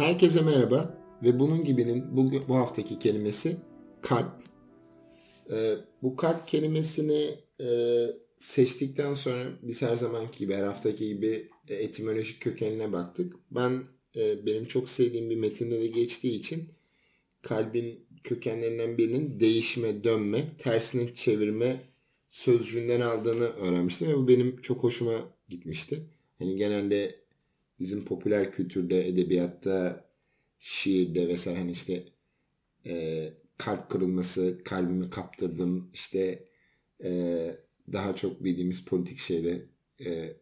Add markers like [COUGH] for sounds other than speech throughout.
Herkese merhaba ve bunun gibinin bu, bu haftaki kelimesi kalp. Ee, bu kalp kelimesini e, seçtikten sonra biz her zamanki gibi her haftaki gibi e, etimolojik kökenine baktık. Ben e, benim çok sevdiğim bir metinde de geçtiği için kalbin kökenlerinden birinin değişme, dönme, tersine çevirme sözcüğünden aldığını öğrenmiştim ve bu benim çok hoşuma gitmişti. Hani genelde bizim popüler kültürde, edebiyatta, şiirde vesaire hani işte e, kalp kırılması, kalbimi kaptırdım, işte e, daha çok bildiğimiz politik şeyde e,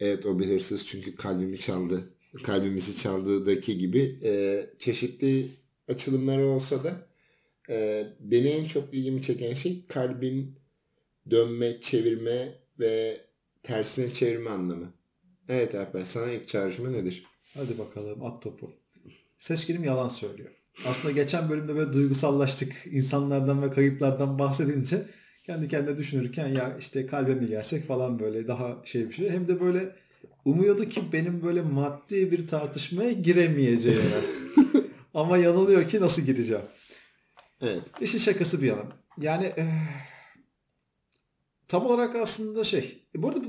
evet o bir hırsız çünkü kalbimi çaldı, kalbimizi çaldığıdaki gibi e, çeşitli açılımları olsa da e, beni en çok ilgimi çeken şey kalbin dönme, çevirme ve tersine çevirme anlamı. Evet Alper sana ilk çağrışma nedir? Hadi bakalım at topu. Seçkinim yalan söylüyor. Aslında geçen bölümde böyle duygusallaştık. insanlardan ve kayıplardan bahsedince kendi kendine düşünürken ya işte kalbe mi gelsek falan böyle daha şey bir şey. Hem de böyle umuyordu ki benim böyle maddi bir tartışmaya giremeyeceğim. [LAUGHS] Ama yanılıyor ki nasıl gireceğim. Evet. İşin şakası bir yana. Yani e, tam olarak aslında şey. E, bu arada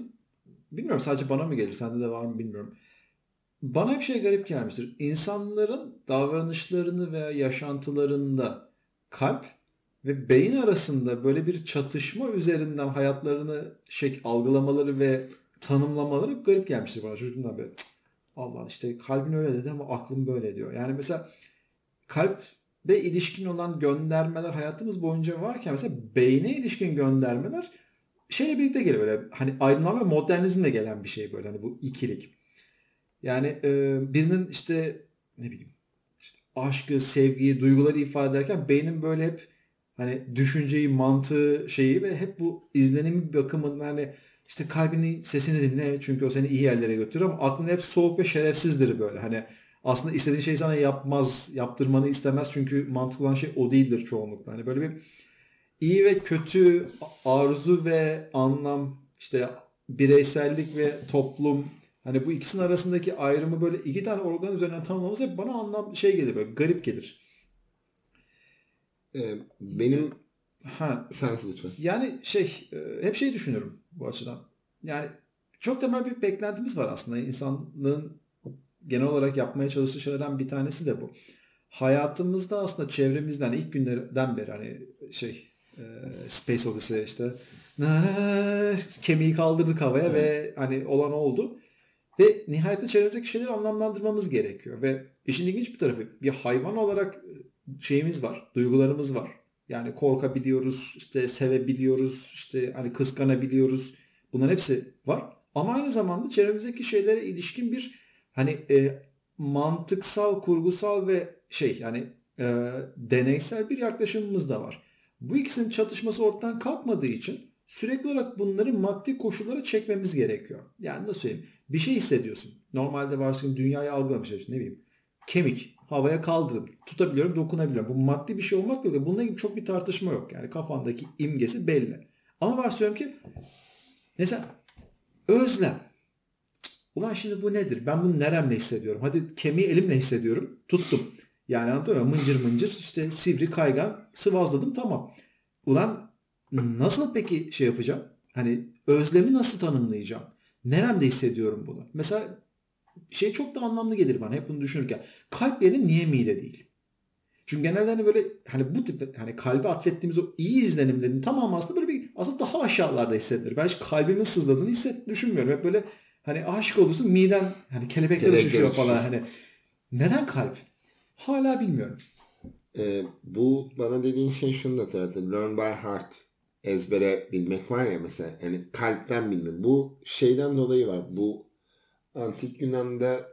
bilmiyorum sadece bana mı gelir sende de var mı bilmiyorum. Bana hep şey garip gelmiştir. İnsanların davranışlarını veya yaşantılarında kalp ve beyin arasında böyle bir çatışma üzerinden hayatlarını şey algılamaları ve tanımlamaları hep garip gelmiştir bana çocukluğumdan beri. Allah işte kalbin öyle dedi ama aklım böyle diyor. Yani mesela kalp ve ilişkin olan göndermeler hayatımız boyunca varken mesela beyne ilişkin göndermeler şeyle birlikte geliyor böyle hani aydınlanma ve modernizmle gelen bir şey böyle hani bu ikilik. Yani e, birinin işte ne bileyim işte aşkı, sevgiyi, duyguları ifade ederken beynin böyle hep hani düşünceyi, mantığı şeyi ve hep bu izlenimi bakımından hani işte kalbinin sesini dinle çünkü o seni iyi yerlere götürür ama aklın hep soğuk ve şerefsizdir böyle. Hani aslında istediğin şeyi sana yapmaz, yaptırmanı istemez çünkü mantıklı olan şey o değildir çoğunlukla. Hani böyle bir iyi ve kötü arzu ve anlam işte bireysellik ve toplum hani bu ikisinin arasındaki ayrımı böyle iki tane organ üzerinden tanımlamamız hep bana anlam şey gelir böyle garip gelir. Ee, benim ha sen lütfen. Yani şey e, hep şey düşünüyorum bu açıdan. Yani çok temel bir beklentimiz var aslında insanlığın genel olarak yapmaya çalıştığı şeylerden bir tanesi de bu. Hayatımızda aslında çevremizden ilk günlerden beri hani şey Space Odyssey işte kemiği kaldırdık havaya evet. ve hani olan oldu. Ve nihayetinde çevremizdeki şeyleri anlamlandırmamız gerekiyor. Ve işin ilginç bir tarafı bir hayvan olarak şeyimiz var, duygularımız var. Yani korkabiliyoruz, işte sevebiliyoruz, işte hani kıskanabiliyoruz. Bunların hepsi var. Ama aynı zamanda çevremizdeki şeylere ilişkin bir hani e, mantıksal, kurgusal ve şey yani e, deneysel bir yaklaşımımız da var. Bu ikisinin çatışması ortadan kalkmadığı için sürekli olarak bunları maddi koşullara çekmemiz gerekiyor. Yani nasıl söyleyeyim? Bir şey hissediyorsun. Normalde varsın dünyayı algılamışsın. Ne bileyim. Kemik. Havaya kaldırdım. Tutabiliyorum, dokunabiliyorum. Bu maddi bir şey olmak yok. Bununla ilgili çok bir tartışma yok. Yani kafandaki imgesi belli. Ama varsayıyorum ki mesela özlem. Ulan şimdi bu nedir? Ben bunu neremle hissediyorum? Hadi kemiği elimle hissediyorum. Tuttum. Yani anladın mı? Mıncır mıncır işte sivri kaygan sıvazladım tamam. Ulan nasıl peki şey yapacağım? Hani özlemi nasıl tanımlayacağım? Neremde hissediyorum bunu? Mesela şey çok da anlamlı gelir bana hep bunu düşünürken. Kalp yeri niye mide değil? Çünkü genelde hani böyle hani bu tip hani kalbe atfettiğimiz o iyi izlenimlerin tamamı aslında böyle bir aslında daha aşağılarda hissedilir. Ben hiç kalbimin sızladığını hisset düşünmüyorum. Hep böyle hani aşık olursun miden hani kelebekler uçuşuyor falan hani. Neden kalp? Hala bilmiyorum. Ee, bu bana dediğin şey şunu da hatırlattı. Learn by heart. Ezbere bilmek var ya mesela. Yani kalpten bilmek. Bu şeyden dolayı var. Bu antik Yunan'da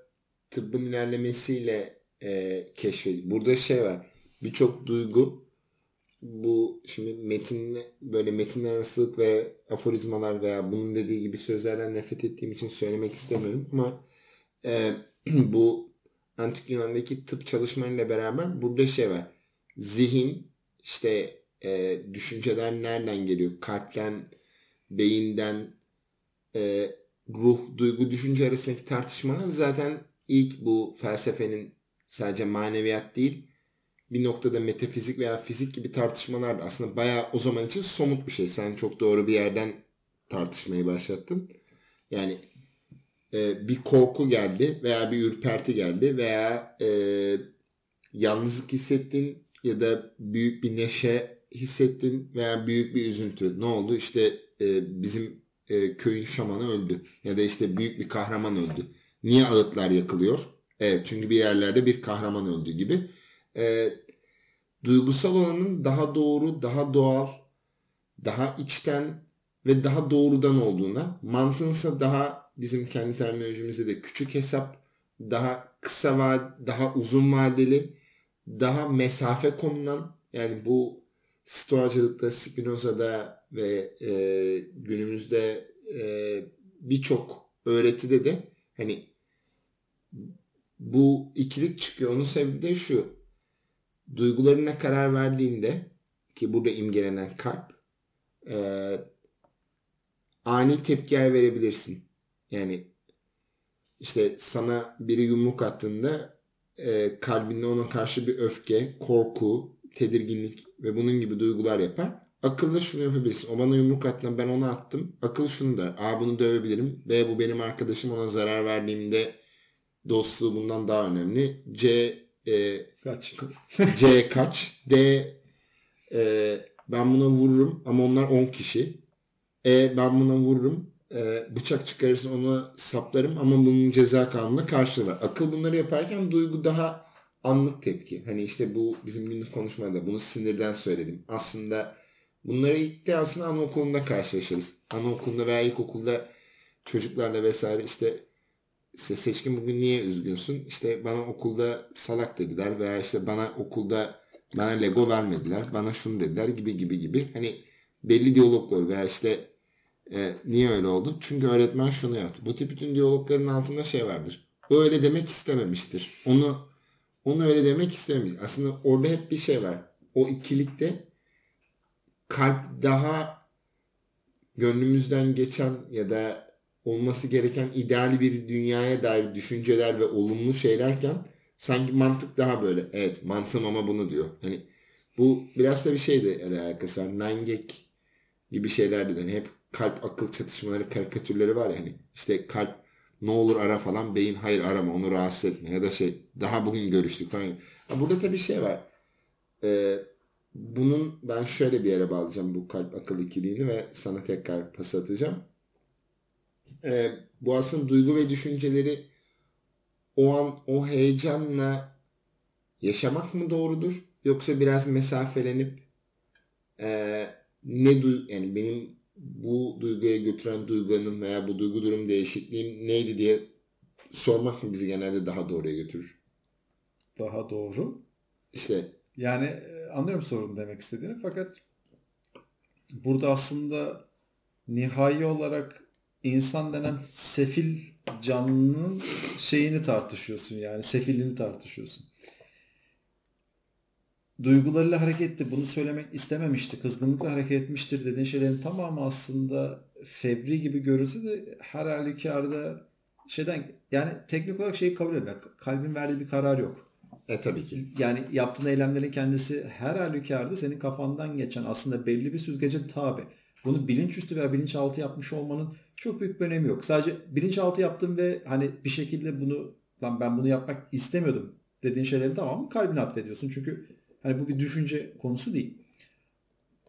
tıbbın ilerlemesiyle e, keşfedildi. Burada şey var. Birçok duygu bu şimdi metin böyle metinler arasılık ve aforizmalar veya bunun dediği gibi sözlerden nefret ettiğim için söylemek istemiyorum ama e, [CLEARS THROAT] bu antik Yunan'daki tıp çalışmalarıyla beraber burada şey var. Zihin işte e, düşünceler nereden geliyor? Kalpten, beyinden, e, ruh, duygu, düşünce arasındaki tartışmalar zaten ilk bu felsefenin sadece maneviyat değil bir noktada metafizik veya fizik gibi tartışmalar da aslında bayağı o zaman için somut bir şey. Sen çok doğru bir yerden tartışmayı başlattın. Yani e, bir korku geldi veya bir ürperti geldi veya e, yalnızlık hissettin ya da büyük bir neşe hissettin veya büyük bir üzüntü. Ne oldu? İşte e, bizim e, köyün şamanı öldü ya da işte büyük bir kahraman öldü. Niye ağıtlar yakılıyor? Evet çünkü bir yerlerde bir kahraman öldü gibi. E, duygusal olanın daha doğru, daha doğal, daha içten ve daha doğrudan olduğuna, mantığınsa daha bizim kendi terminolojimizde de küçük hesap, daha kısa vad, daha uzun vadeli, daha mesafe konulan yani bu Stoacılıkta, Spinoza'da ve e, günümüzde e, birçok öğretide de hani bu ikilik çıkıyor. Onun sebebi de şu. Duygularına karar verdiğinde ki burada imgelenen kalp e, ani tepkiler verebilirsin. Yani işte sana biri yumruk attığında e, kalbinde ona karşı bir öfke, korku, tedirginlik ve bunun gibi duygular yapar. Akıllı şunu yapabilirsin. O bana yumruk attı ben ona attım. Akıl şunu der. A bunu dövebilirim. B bu benim arkadaşım ona zarar verdiğimde dostluğu bundan daha önemli. C e, kaç. [LAUGHS] C kaç. D e, ben buna vururum ama onlar 10 kişi. E ben buna vururum. E, bıçak çıkarırsın ona saplarım ama bunun ceza kanununa karşılığı var. Akıl bunları yaparken duygu daha anlık tepki. Hani işte bu bizim günlük konuşmada bunu sinirden söyledim. Aslında bunları ilk de aslında anaokulunda karşılaşırız. Anaokulunda veya ilkokulda çocuklarla vesaire işte işte seçkin bugün niye üzgünsün? İşte bana okulda salak dediler veya işte bana okulda bana Lego vermediler. Bana şunu dediler gibi gibi gibi. Hani belli diyaloglar veya işte e, niye öyle oldu? Çünkü öğretmen şunu yaptı. Bu tip bütün diyalogların altında şey vardır. Öyle demek istememiştir. Onu onu öyle demek istememiş. Aslında orada hep bir şey var. O ikilikte kalp daha gönlümüzden geçen ya da olması gereken ideal bir dünyaya dair düşünceler ve olumlu şeylerken sanki mantık daha böyle evet mantığım ama bunu diyor. Hani bu biraz da bir şeyde alakası var. Nine gibi şeyler de hani hep kalp akıl çatışmaları karikatürleri var ya hani işte kalp ne olur ara falan beyin hayır arama onu rahatsız etme ya da şey daha bugün görüştük falan. Burada tabii şey var. Ee, bunun ben şöyle bir yere bağlayacağım bu kalp akıl ikiliğini ve sana tekrar pas atacağım. Ee, bu aslında duygu ve düşünceleri o an o heyecanla yaşamak mı doğrudur? Yoksa biraz mesafelenip e, ne duy yani benim bu duyguya götüren duygularının veya bu duygu durum değişikliğim neydi diye sormak mı bizi genelde daha doğruya götürür? Daha doğru. İşte. Yani e, anlıyorum sorun demek istediğini fakat burada aslında nihai olarak insan denen sefil canlının şeyini tartışıyorsun yani sefilliğini tartışıyorsun duygularıyla hareket etti. Bunu söylemek istememişti. Kızgınlıkla hareket etmiştir dediğin şeylerin tamamı aslında febri gibi görülse de her halükarda şeyden yani teknik olarak şeyi kabul etmek. Kalbin verdiği bir karar yok. E tabii ki. Yani yaptığın eylemlerin kendisi her halükarda senin kafandan geçen aslında belli bir süzgece tabi. Bunu bilinçüstü veya bilinçaltı yapmış olmanın çok büyük bir önemi yok. Sadece bilinçaltı yaptım ve hani bir şekilde bunu lan ben bunu yapmak istemiyordum dediğin şeylerin tamamı kalbine atfediyorsun. Çünkü Hani bu bir düşünce konusu değil.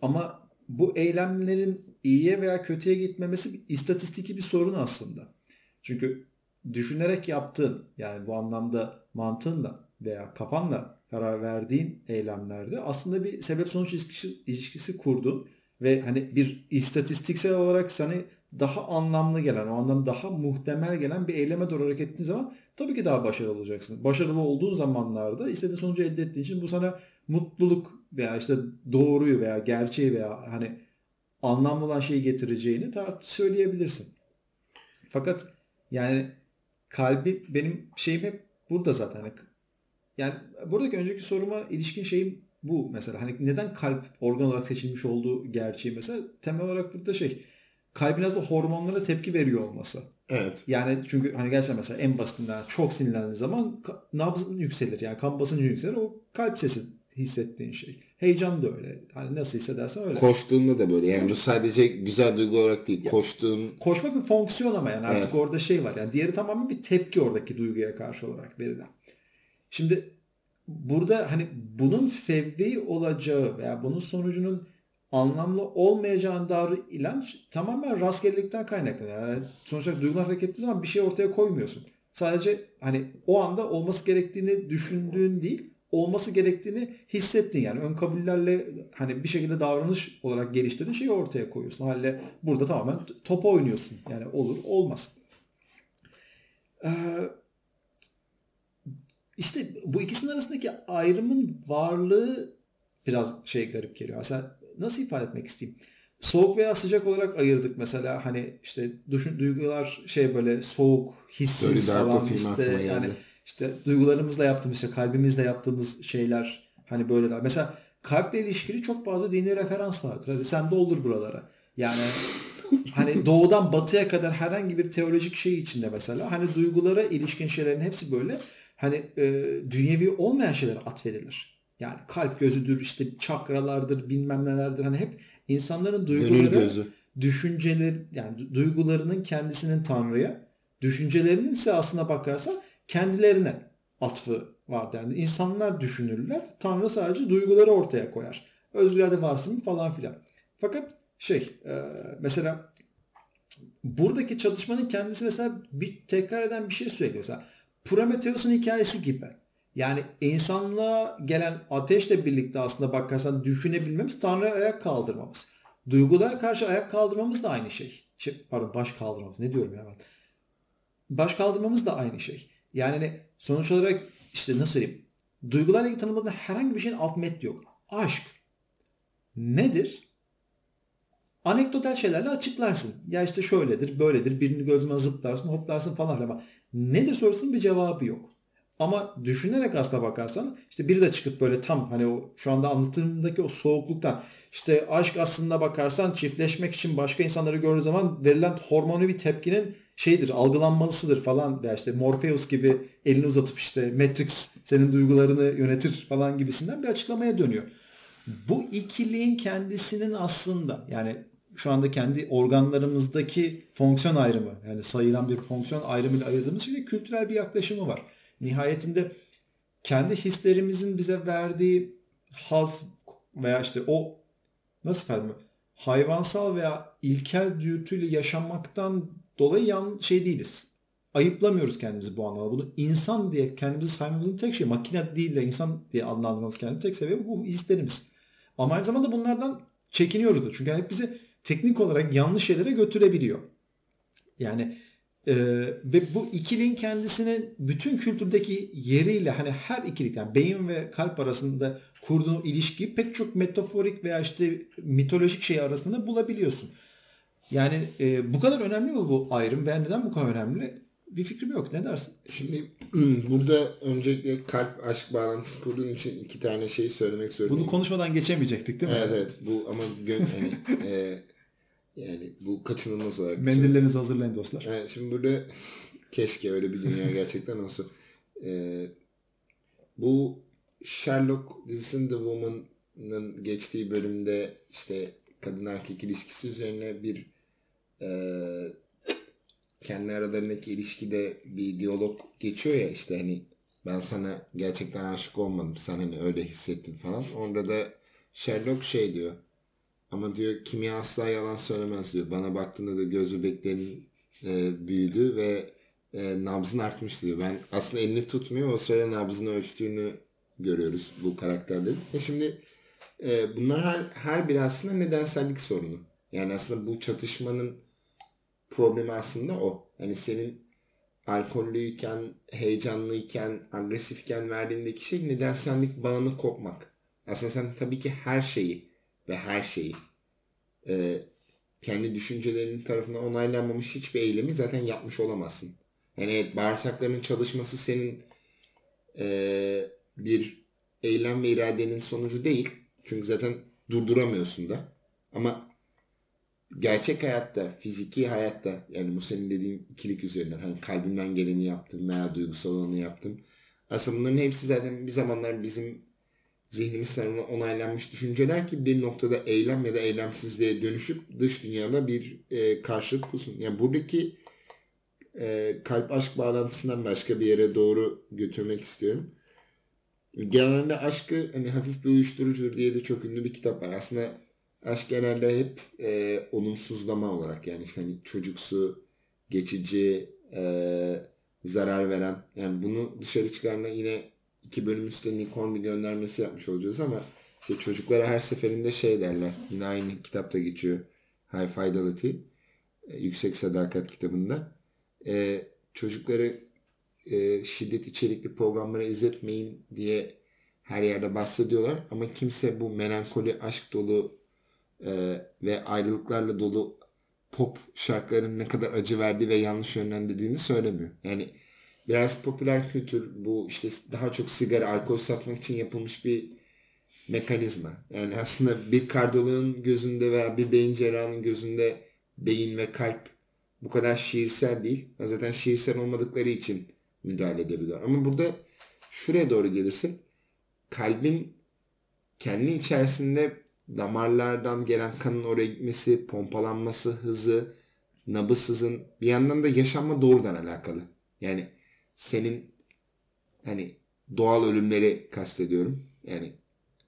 Ama bu eylemlerin iyiye veya kötüye gitmemesi bir istatistiki bir sorun aslında. Çünkü düşünerek yaptığın yani bu anlamda mantığınla veya kafanla karar verdiğin eylemlerde aslında bir sebep sonuç ilişkisi, ilişkisi kurdun ve hani bir istatistiksel olarak seni daha anlamlı gelen, o anlamda daha muhtemel gelen bir eyleme doğru hareket ettiğin zaman tabii ki daha başarılı olacaksın. Başarılı olduğun zamanlarda istediğin sonucu elde ettiğin için bu sana mutluluk veya işte doğruyu veya gerçeği veya hani anlamlı olan şeyi getireceğini ta söyleyebilirsin. Fakat yani kalbi benim şeyim hep burada zaten. Hani yani buradaki önceki soruma ilişkin şeyim bu mesela. Hani neden kalp organ olarak seçilmiş olduğu gerçeği mesela temel olarak burada şey kalbin aslında hormonlara tepki veriyor olması. Evet. Yani çünkü hani gerçekten mesela en basitinden çok sinirlendiğin zaman nabzın yükselir. Yani kan basıncı yükselir. O kalp sesi hissettiğin şey. Heyecan da öyle. Hani nasıl hissedersen öyle. Koştuğunda da böyle. Yani bu sadece güzel duygu olarak değil. Koştuğun... Koşmak bir fonksiyon ama yani artık Evet. orada şey var. Yani diğeri tamamen bir tepki oradaki duyguya karşı olarak verilen. Şimdi burada hani bunun fevri olacağı veya bunun sonucunun anlamlı olmayacağına dair ilanç tamamen rastgelelikten kaynaklanıyor. Yani sonuçta duygular hareketli zaman bir şey ortaya koymuyorsun. Sadece hani o anda olması gerektiğini düşündüğün değil, olması gerektiğini hissettin yani ön kabullerle hani bir şekilde davranış olarak geliştirdiğin şeyi ortaya koyuyorsun. O halde burada tamamen topa oynuyorsun. Yani olur olmaz. Ee, işte bu ikisinin arasındaki ayrımın varlığı biraz şey garip geliyor. Mesela nasıl ifade etmek isteyeyim? Soğuk veya sıcak olarak ayırdık mesela hani işte düşün, duygular şey böyle soğuk, hissiz falan işte yani işte duygularımızla yaptığımız işte kalbimizle yaptığımız şeyler hani böyle daha. Mesela kalple ilişkili çok fazla dini referans vardır. Hadi sen doldur buralara. Yani [LAUGHS] hani doğudan batıya kadar herhangi bir teolojik şey içinde mesela hani duygulara ilişkin şeylerin hepsi böyle hani e, dünyevi olmayan şeylere atfedilir. Yani kalp gözüdür işte çakralardır bilmem nelerdir hani hep insanların duyguları gözü. düşünceler yani du- duygularının kendisinin Tanrı'ya, düşüncelerinin ise aslına bakarsan kendilerine atfı vardır. Yani insanlar düşünürler, Tanrı sadece duyguları ortaya koyar. Özgür irade varsın falan filan. Fakat şey e, mesela buradaki çatışmanın kendisi mesela bir tekrar eden bir şey sürekli mesela Prometheus'un hikayesi gibi. Yani insanlığa gelen ateşle birlikte aslında bakarsan düşünebilmemiz Tanrı'ya ayak kaldırmamız. Duygulara karşı ayak kaldırmamız da aynı şey. şey pardon baş kaldırmamız ne diyorum ya ben. Baş kaldırmamız da aynı şey. Yani hani sonuç olarak işte nasıl söyleyeyim. Duygularla ilgili tanımladığında herhangi bir şeyin alt metni yok. Aşk nedir? Anekdotel şeylerle açıklarsın. Ya işte şöyledir, böyledir. Birini gözüme zıplarsın, hoplarsın falan filan. Nedir sorusunun bir cevabı yok. Ama düşünerek aslına bakarsan işte biri de çıkıp böyle tam hani o şu anda anlatımdaki o soğukluktan işte aşk aslında bakarsan çiftleşmek için başka insanları gördüğü zaman verilen hormonu bir tepkinin şeydir algılanmalısıdır falan veya işte Morpheus gibi elini uzatıp işte Matrix senin duygularını yönetir falan gibisinden bir açıklamaya dönüyor. Bu ikiliğin kendisinin aslında yani şu anda kendi organlarımızdaki fonksiyon ayrımı yani sayılan bir fonksiyon ayrımıyla ayırdığımız şey kültürel bir yaklaşımı var. Nihayetinde kendi hislerimizin bize verdiği haz veya işte o nasıl edeyim? hayvansal veya ilkel dürtüyle yaşamaktan dolayı yan şey değiliz. Ayıplamıyoruz kendimizi bu anlamda. Bunu insan diye kendimizi saymamızın tek şey makine değil de insan diye adlandırmamız kendimizi tek sebebi bu hislerimiz. Ama aynı zamanda bunlardan çekiniyoruz da. Çünkü hep bizi teknik olarak yanlış şeylere götürebiliyor. Yani e, ve bu ikilinin kendisinin bütün kültürdeki yeriyle hani her ikilik yani beyin ve kalp arasında kurduğu ilişkiyi pek çok metaforik veya işte mitolojik şey arasında bulabiliyorsun. Yani e, bu kadar önemli mi bu ayrım veya neden bu kadar önemli? Bir fikrim yok. Ne dersin? Şimdi hmm, burada öncelikle kalp aşk bağlantısı kurduğun için iki tane şey söylemek zorundayım. Bunu konuşmadan geçemeyecektik değil mi? Evet evet bu ama gön hani [LAUGHS] e, yani bu kaçınılmaz olarak. Mendillerinizi hazırlayın dostlar. Evet, şimdi burada keşke öyle bir dünya gerçekten olsa. E, bu Sherlock dizisinin The Woman'ın geçtiği bölümde işte kadın erkek ilişkisi üzerine bir e, kendi aralarındaki ilişkide bir diyalog geçiyor ya işte hani ben sana gerçekten aşık olmadım sen hani öyle hissettin falan. Orada da Sherlock şey diyor ama diyor kimya asla yalan söylemez diyor. Bana baktığında da göz bebeklerin e, büyüdü ve e, nabzın artmış diyor. Ben aslında elini tutmuyor o sırada nabzını ölçtüğünü görüyoruz bu karakterlerin. E şimdi e, bunlar her, her biri aslında nedensellik sorunu. Yani aslında bu çatışmanın problemi aslında o. Hani senin alkollüyken, heyecanlıyken, agresifken verdiğindeki şey nedensellik bağını kopmak. Aslında sen tabii ki her şeyi ve her şeyi e, kendi düşüncelerinin tarafından onaylanmamış hiçbir eylemi zaten yapmış olamazsın. Yani evet bağırsaklarının çalışması senin e, bir eylem ve iradenin sonucu değil. Çünkü zaten durduramıyorsun da. Ama gerçek hayatta, fiziki hayatta yani bu senin dediğin ikilik üzerinden hani kalbimden geleni yaptım veya duygusal olanı yaptım. Aslında bunların hepsi zaten bir zamanlar bizim zihnimiz tarafından onaylanmış düşünceler ki bir noktada eylem ya da eylemsizliğe dönüşüp dış dünyada bir e, karşılık bulsun. Yani buradaki e, kalp aşk bağlantısından başka bir yere doğru götürmek istiyorum. Genelde aşkı hani hafif bir uyuşturucudur diye de çok ünlü bir kitap var. Aslında aşk genelde hep e, olumsuzlama olarak yani işte hani çocuksu, geçici, e, zarar veren. Yani bunu dışarı çıkarma yine iki bölüm üstte Nick Hornby göndermesi yapmış olacağız ama işte çocuklara her seferinde şey derler. Yine aynı kitapta geçiyor. High Fidelity. E, Yüksek Sadakat kitabında. E, çocukları e, şiddet içerikli programlara izletmeyin diye her yerde bahsediyorlar. Ama kimse bu melankoli, aşk dolu e, ve ayrılıklarla dolu pop şarkıların ne kadar acı verdiği ve yanlış yönlendirdiğini söylemiyor. Yani biraz popüler kültür bu işte daha çok sigara, alkol satmak için yapılmış bir mekanizma. Yani aslında bir kardiyoloğun gözünde veya bir beyin cerrahının gözünde beyin ve kalp bu kadar şiirsel değil. Zaten şiirsel olmadıkları için müdahale edebiliyor. Ama burada şuraya doğru gelirsek kalbin kendi içerisinde damarlardan gelen kanın oraya gitmesi, pompalanması, hızı, nabız hızın bir yandan da yaşanma doğrudan alakalı. Yani senin hani doğal ölümleri kastediyorum. Yani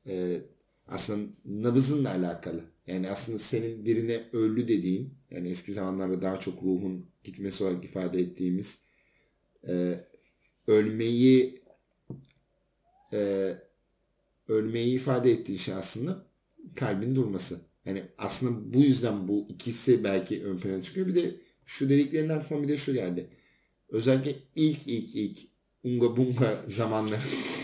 e, aslında nabızınla alakalı. Yani aslında senin birine öldü dediğin yani eski zamanlarda daha çok ruhun gitmesi olarak ifade ettiğimiz e, ölmeyi e, ölmeyi ifade ettiği şey aslında kalbin durması. Yani aslında bu yüzden bu ikisi belki ön plana çıkıyor. Bir de şu dediklerinden aklıma bir de şu geldi. Özellikle ilk ilk ilk Unga Bunga [LAUGHS] zamanları.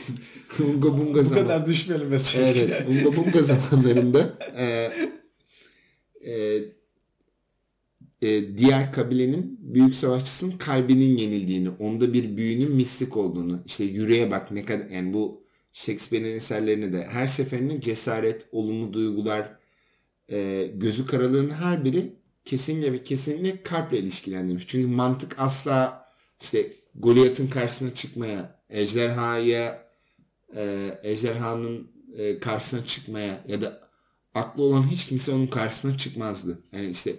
[LAUGHS] unga Bunga zaman. Bu kadar düşmeyelim mesela. Evet. Unga Bunga zamanlarında e, e, e, diğer kabilenin büyük savaşçısının kalbinin yenildiğini, onda bir büyünün mistik olduğunu, işte yüreğe bak ne kadar yani bu Shakespeare'in eserlerini de her seferinde cesaret, olumlu duygular, e, gözü karalığın her biri kesinlikle ve kesinlikle kalple ilişkilendirmiş. Çünkü mantık asla işte Goliath'ın karşısına çıkmaya, ejderhaya, e, ejderhanın e, karşısına çıkmaya ya da aklı olan hiç kimse onun karşısına çıkmazdı. Yani işte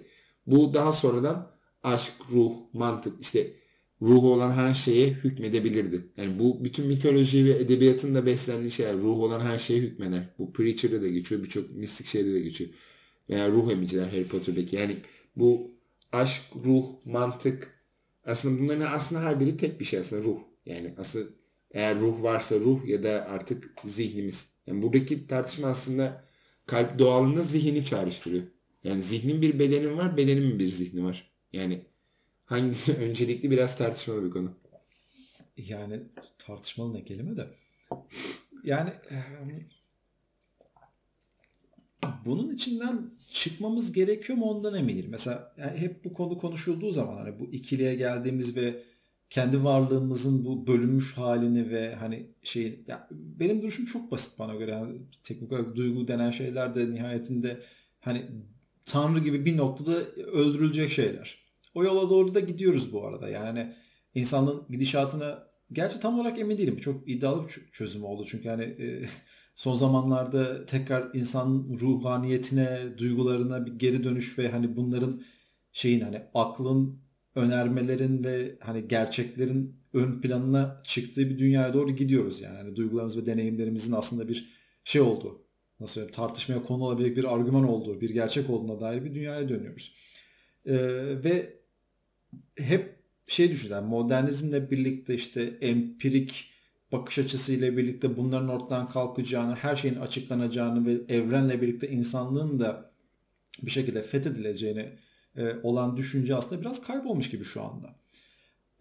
bu daha sonradan aşk, ruh, mantık işte ruhu olan her şeye hükmedebilirdi. Yani bu bütün mitoloji ve edebiyatın da beslendiği şeyler. Ruh olan her şeye hükmeder. Bu Preacher'da da geçiyor. Birçok mistik şeyde de geçiyor. Veya ruh emiciler Harry Potter'daki. Yani bu aşk, ruh, mantık aslında bunların aslında her biri tek bir şey aslında ruh. Yani aslında eğer ruh varsa ruh ya da artık zihnimiz. Yani buradaki tartışma aslında kalp doğalında zihni çağrıştırıyor. Yani zihnin bir bedenin var, bedenin bir zihni var. Yani hangisi [LAUGHS] öncelikli biraz tartışmalı bir konu. Yani tartışmalı ne kelime de. Yani bunun içinden çıkmamız gerekiyor mu ondan eminim. Mesela yani hep bu konu konuşulduğu zaman hani bu ikiliye geldiğimiz ve kendi varlığımızın bu bölünmüş halini ve hani şeyin ya benim duruşum çok basit bana göre yani teknik olarak duygu denen şeyler de nihayetinde hani tanrı gibi bir noktada öldürülecek şeyler. O yola doğru da gidiyoruz bu arada. Yani insanlığın gidişatına gerçi tam olarak emin değilim. Çok iddialı bir çözüm oldu. Çünkü hani e, [LAUGHS] son zamanlarda tekrar insan ruhaniyetine, duygularına bir geri dönüş ve hani bunların şeyin hani aklın önermelerin ve hani gerçeklerin ön planına çıktığı bir dünyaya doğru gidiyoruz yani. Hani duygularımız ve deneyimlerimizin aslında bir şey oldu. Nasıl söyleyeyim tartışmaya konu olabilecek bir argüman olduğu, bir gerçek olduğuna dair bir dünyaya dönüyoruz. Ee, ve hep şey düşünüyorum modernizmle birlikte işte empirik bakış açısıyla birlikte bunların ortadan kalkacağını, her şeyin açıklanacağını ve evrenle birlikte insanlığın da bir şekilde fethedileceğini e, olan düşünce aslında biraz kaybolmuş gibi şu anda.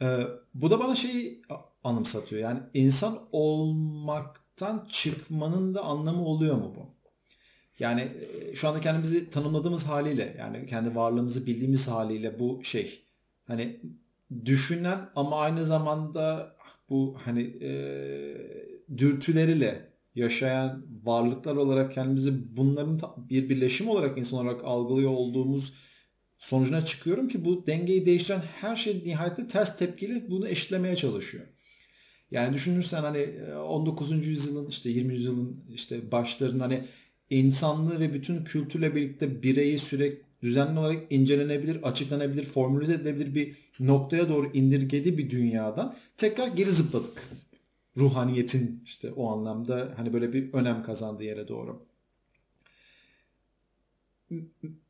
E, bu da bana şeyi anımsatıyor. Yani insan olmaktan çıkmanın da anlamı oluyor mu bu? Yani e, şu anda kendimizi tanımladığımız haliyle yani kendi varlığımızı bildiğimiz haliyle bu şey hani düşünen ama aynı zamanda bu hani e, dürtüleriyle yaşayan varlıklar olarak kendimizi bunların bir birleşim olarak insan olarak algılıyor olduğumuz sonucuna çıkıyorum ki bu dengeyi değiştiren her şey nihayetinde ters tepkiyle bunu eşitlemeye çalışıyor. Yani düşünürsen hani 19. E, yüzyılın işte 20. yüzyılın işte başlarında hani insanlığı ve bütün kültürle birlikte bireyi sürekli düzenli olarak incelenebilir, açıklanabilir, formülize edilebilir bir noktaya doğru indirgedi bir dünyadan tekrar geri zıpladık. Ruhaniyetin işte o anlamda hani böyle bir önem kazandığı yere doğru.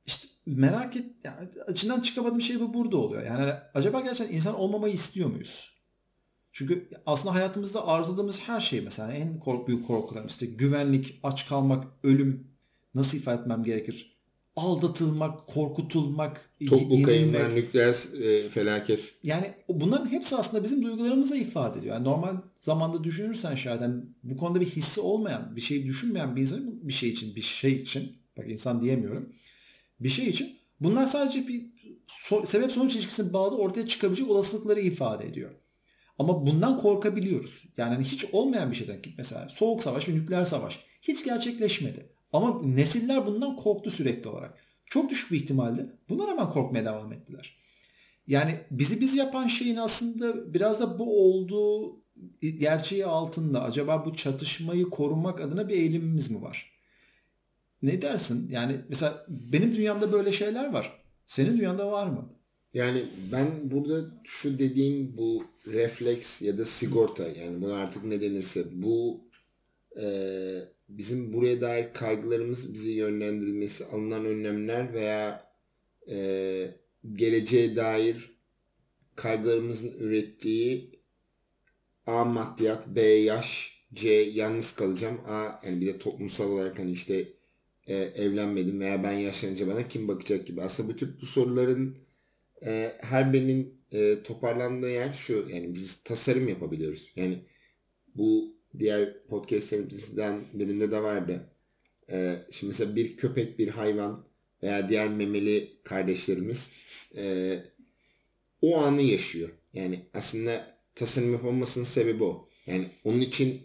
İşte merak et, yani içinden çıkamadığım şey bu burada oluyor. Yani acaba gerçekten insan olmamayı istiyor muyuz? Çünkü aslında hayatımızda arzuladığımız her şey mesela en kork büyük korkularımız işte güvenlik, aç kalmak, ölüm nasıl ifade etmem gerekir? Aldatılmak, korkutulmak, toplu kayınlar, nükleer e, felaket. Yani bunların hepsi aslında bizim duygularımıza ifade ediyor. Yani normal zamanda düşünürsen şayet yani bu konuda bir hissi olmayan, bir şey düşünmeyen bir insan bir şey için, bir şey için, bak insan diyemiyorum. Bir şey için bunlar sadece bir so sebep sonuç ilişkisine bağlı ortaya çıkabilecek olasılıkları ifade ediyor. Ama bundan korkabiliyoruz. Yani hani hiç olmayan bir şeyden mesela soğuk savaş ve nükleer savaş hiç gerçekleşmedi. Ama nesiller bundan korktu sürekli olarak. Çok düşük bir ihtimalle buna rağmen korkmaya devam ettiler. Yani bizi biz yapan şeyin aslında biraz da bu olduğu gerçeği altında acaba bu çatışmayı korumak adına bir eğilimimiz mi var? Ne dersin? Yani mesela benim dünyamda böyle şeyler var. Senin dünyanda var mı? Yani ben burada şu dediğim bu refleks ya da sigorta yani bunu artık ne denirse bu e, bizim buraya dair kaygılarımız bizi yönlendirilmesi alınan önlemler veya e, geleceğe dair kaygılarımızın ürettiği A maddiyat, B yaş, C yalnız kalacağım. A yani bir de toplumsal olarak hani işte e, evlenmedim veya ben yaşlanınca bana kim bakacak gibi. Aslında bu tip bu soruların e, her birinin e, toparlandığı yer şu. Yani biz tasarım yapabiliyoruz. Yani bu diğer podcastlerimizden birinde de vardı. E, şimdi mesela bir köpek, bir hayvan veya diğer memeli kardeşlerimiz e, o anı yaşıyor. Yani aslında tasarım yapılmasının sebebi o. Yani onun için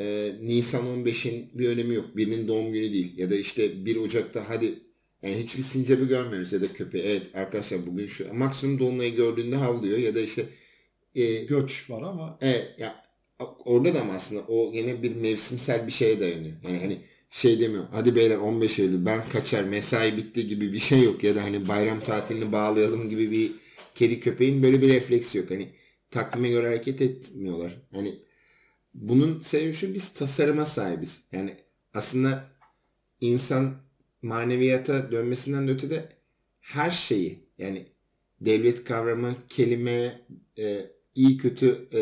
e, Nisan 15'in bir önemi yok. Birinin doğum günü değil. Ya da işte 1 Ocak'ta hadi yani hiçbir sincapı görmüyoruz ya da köpeği. Evet arkadaşlar bugün şu maksimum dolunayı gördüğünde havlıyor ya da işte e, göç var ama. Evet ya orada da ama aslında o yine bir mevsimsel bir şeye dayanıyor. Yani hani şey demiyor. Hadi beyler 15 Eylül ben kaçar mesai bitti gibi bir şey yok ya da hani bayram tatilini bağlayalım gibi bir kedi köpeğin böyle bir refleksi yok. Hani takvime göre hareket etmiyorlar. Hani bunun sebebi şu biz tasarıma sahibiz. Yani aslında insan maneviyata dönmesinden ötede her şeyi yani devlet kavramı, kelime, e, iyi kötü e,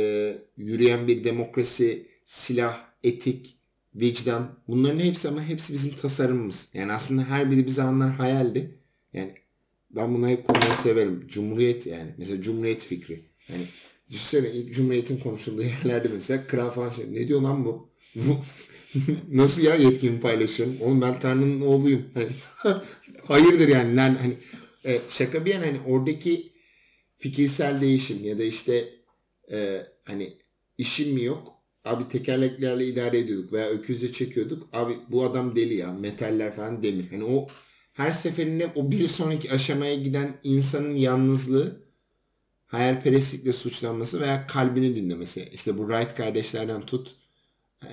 yürüyen bir demokrasi, silah, etik, vicdan bunların hepsi ama hepsi bizim tasarımımız. Yani aslında her biri bize anlar hayaldi. Yani ben bunu hep konuyu severim. Cumhuriyet yani. Mesela cumhuriyet fikri. Yani düşünsene cumhuriyetin konuşulduğu yerlerde mesela kral falan şey ne diyor lan bu? [LAUGHS] Nasıl ya yetkimi paylaşıyorum? Oğlum ben Tanrı'nın oğluyum. Hani, [LAUGHS] hayırdır yani. yani hani, e, şaka bir yana hani oradaki fikirsel değişim ya da işte e, hani işim mi yok? Abi tekerleklerle idare ediyorduk veya öküzle çekiyorduk. Abi bu adam deli ya. Metaller falan demir. Hani o her seferinde o bir sonraki aşamaya giden insanın yalnızlığı hayalperestlikle suçlanması veya kalbini dinlemesi. İşte bu Wright kardeşlerden tut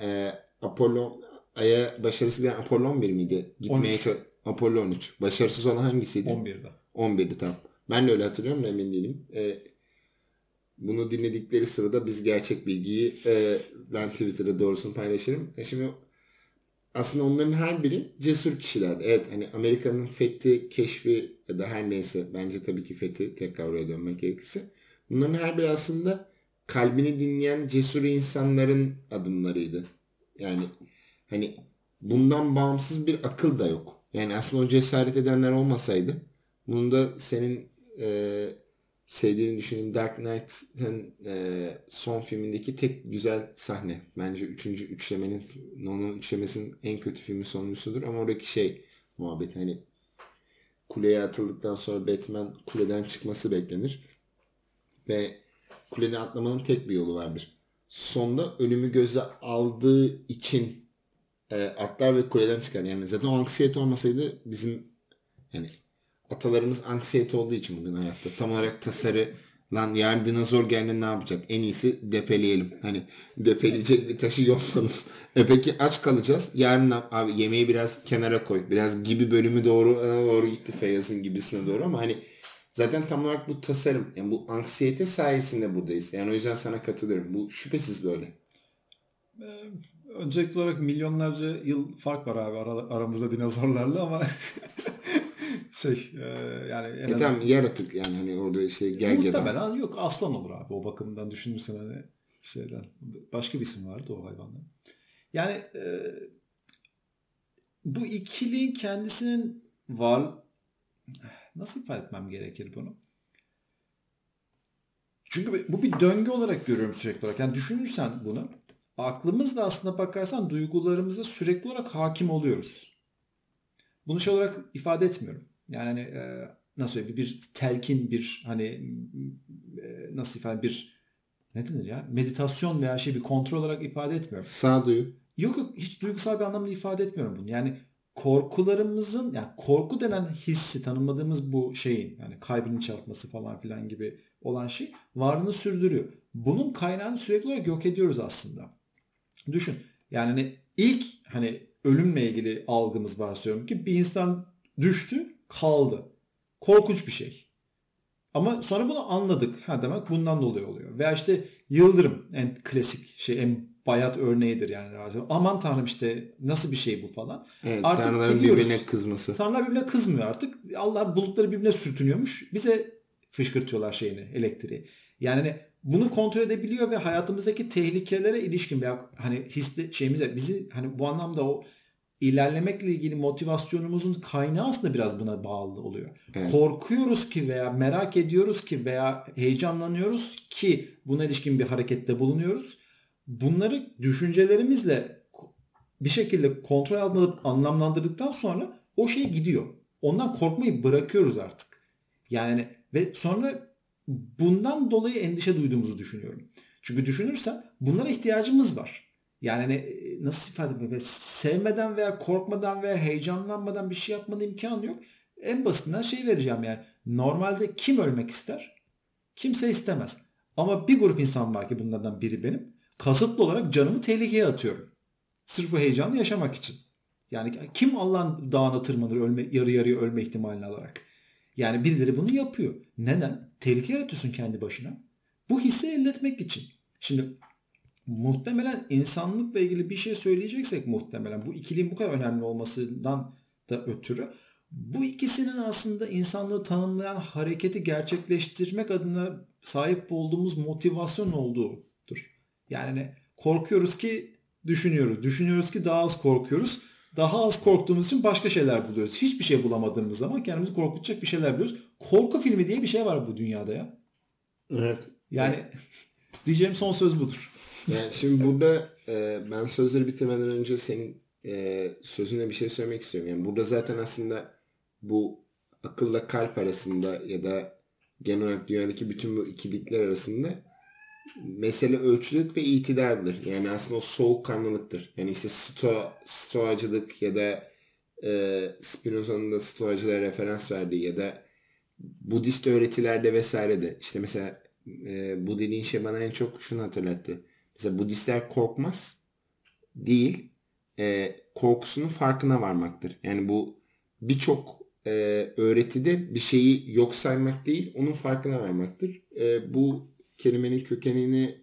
e, Apollo Ay'a başarısı bir Apollo 11 miydi? Gitmeye 13. Apollo 13. Başarısız olan hangisiydi? 11'de. 11'di tamam. Ben de öyle hatırlıyorum da emin değilim. E, bunu dinledikleri sırada biz gerçek bilgiyi e, ben Twitter'da doğrusunu paylaşırım. E şimdi aslında onların her biri cesur kişiler. Evet hani Amerika'nın fethi, keşfi ya da her neyse bence tabii ki fethi tekrar oraya dönmek gerekirse. Bunların her biri aslında kalbini dinleyen cesur insanların adımlarıydı. Yani hani bundan bağımsız bir akıl da yok. Yani aslında o cesaret edenler olmasaydı bunun da senin e, sevdiğini düşündüğüm Dark Knight'ın e, son filmindeki tek güzel sahne. Bence üçüncü üçlemenin onun üçlemesinin en kötü filmi sonuncusudur ama oradaki şey muhabbet hani kuleye atıldıktan sonra Batman kuleden çıkması beklenir. Ve kuleden atlamanın tek bir yolu vardır. Sonda önümü göze aldığı için e, atlar ve kuleden çıkar. Yani zaten o anksiyete olmasaydı bizim yani atalarımız anksiyete olduğu için bugün hayatta. Tam olarak tasarı lan yarın dinozor geldi ne yapacak? En iyisi depeleyelim. Hani depeleyecek bir taşı yollayalım. [LAUGHS] e peki aç kalacağız. Yarın abi yemeği biraz kenara koy. Biraz gibi bölümü doğru doğru gitti Feyyaz'ın gibisine doğru ama hani zaten tam olarak bu tasarım yani bu anksiyete sayesinde buradayız. Yani o yüzden sana katılıyorum. Bu şüphesiz böyle. Ee, öncelikli olarak milyonlarca yıl fark var abi aramızda dinozorlarla ama [LAUGHS] şey e, yani en e tamam yaratık yani hani orada işte gergedan. Muhtemelen yok aslan olur abi o bakımdan düşünürsen hani şeyden başka bir isim vardı o hayvandan. Yani e, bu ikiliğin kendisinin var nasıl ifade etmem gerekir bunu? Çünkü bu bir döngü olarak görüyorum sürekli olarak. Yani düşünürsen bunu aklımızla aslında bakarsan duygularımıza sürekli olarak hakim oluyoruz. Bunu şey olarak ifade etmiyorum. Yani hani, e, nasıl söyleyeyim bir telkin bir hani e, nasıl ifade bir ne denir ya meditasyon veya şey bir kontrol olarak ifade etmiyorum. Sağduyu. Yok yok hiç duygusal bir anlamda ifade etmiyorum bunu. Yani korkularımızın yani korku denen hissi tanımladığımız bu şeyin yani kalbinin çarpması falan filan gibi olan şey varlığını sürdürüyor. Bunun kaynağını sürekli olarak yok ediyoruz aslında. Düşün yani hani ilk hani ölümle ilgili algımız var söylüyorum ki bir insan düştü kaldı. Korkunç bir şey. Ama sonra bunu anladık. Ha demek bundan dolayı oluyor. Veya işte yıldırım en klasik şey en bayat örneğidir yani. Aman tanrım işte nasıl bir şey bu falan. Evet, artık tanrıların biliyoruz. birbirine kızması. Tanrılar birbirine kızmıyor artık. Allah bulutları birbirine sürtünüyormuş. Bize fışkırtıyorlar şeyini, elektriği. Yani hani bunu kontrol edebiliyor ve hayatımızdaki tehlikelere ilişkin veya hani hisli şeyimize bizi hani bu anlamda o ilerlemekle ilgili motivasyonumuzun kaynağı aslında biraz buna bağlı oluyor. Evet. Korkuyoruz ki veya merak ediyoruz ki veya heyecanlanıyoruz ki buna ilişkin bir harekette bulunuyoruz. Bunları düşüncelerimizle bir şekilde kontrol alıp anlamlandırdıktan sonra o şey gidiyor. Ondan korkmayı bırakıyoruz artık. Yani ve sonra bundan dolayı endişe duyduğumuzu düşünüyorum. Çünkü düşünürsen bunlara ihtiyacımız var. Yani hani, e, nasıl ifade edeyim? Sevmeden veya korkmadan veya heyecanlanmadan bir şey yapmanın imkanı yok. En basitinden şey vereceğim yani. Normalde kim ölmek ister? Kimse istemez. Ama bir grup insan var ki bunlardan biri benim. Kasıtlı olarak canımı tehlikeye atıyorum. Sırf o heyecanı yaşamak için. Yani kim Allah'ın dağına tırmanır ölme, yarı yarıya ölme ihtimalini alarak? Yani birileri bunu yapıyor. Neden? Tehlike yaratıyorsun kendi başına. Bu hissi elde etmek için. Şimdi muhtemelen insanlıkla ilgili bir şey söyleyeceksek muhtemelen bu ikiliğin bu kadar önemli olmasından da ötürü bu ikisinin aslında insanlığı tanımlayan hareketi gerçekleştirmek adına sahip olduğumuz motivasyon olduğudur. Yani korkuyoruz ki düşünüyoruz. Düşünüyoruz ki daha az korkuyoruz. Daha az korktuğumuz için başka şeyler buluyoruz. Hiçbir şey bulamadığımız zaman kendimizi korkutacak bir şeyler buluyoruz. Korku filmi diye bir şey var bu dünyada ya. Evet. Yani [LAUGHS] diyeceğim son söz budur. Yani şimdi burada e, ben sözleri bitirmeden önce senin e, sözüne bir şey söylemek istiyorum. Yani burada zaten aslında bu akılla kalp arasında ya da genel olarak dünyadaki bütün bu ikilikler arasında mesele ölçülük ve itidaldir. Yani aslında o soğukkanlılıktır. Yani işte sto, stoacılık ya da e, Spinoza'nın da stoacılığa referans verdiği ya da Budist öğretilerde vesaire de işte mesela e, bu dediğin şey bana en çok şunu hatırlattı. Mesela Budistler korkmaz değil e, korkusunun farkına varmaktır. Yani bu birçok e, öğretide bir şeyi yok saymak değil onun farkına varmaktır. E, bu kelimenin kökenini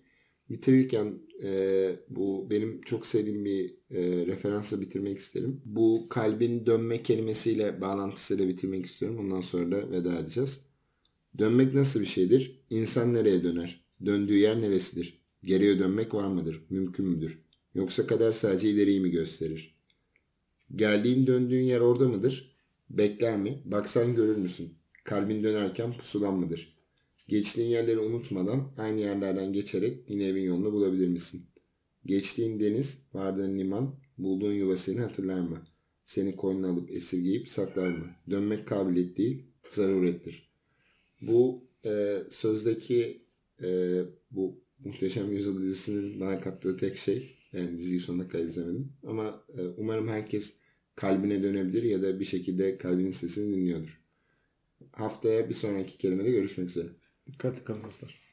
bitirirken e, bu benim çok sevdiğim bir e, referansla bitirmek isterim. Bu kalbin dönme kelimesiyle bağlantısıyla bitirmek istiyorum. Ondan sonra da veda edeceğiz. Dönmek nasıl bir şeydir? İnsan nereye döner? Döndüğü yer neresidir? Geriye dönmek var mıdır? Mümkün müdür? Yoksa kader sadece ileriyi mi gösterir? Geldiğin döndüğün yer orada mıdır? Bekler mi? Baksan görür müsün? Kalbin dönerken pusulan mıdır? Geçtiğin yerleri unutmadan aynı yerlerden geçerek yine evin yolunu bulabilir misin? Geçtiğin deniz, vardığın liman, bulduğun yuva seni hatırlar mı? Seni koynuna alıp esirgeyip saklar mı? Dönmek kabiliyet değil, zarurettir. Bu e, sözdeki e, bu Muhteşem Yüzyıl dizisinin bana kattığı tek şey yani diziyi sonuna kadar izlemedim. Ama e, umarım herkes kalbine dönebilir ya da bir şekilde kalbinin sesini dinliyordur. haftaya bir sonraki kelimede görüşmek üzere. Dikkat kalın dostlar.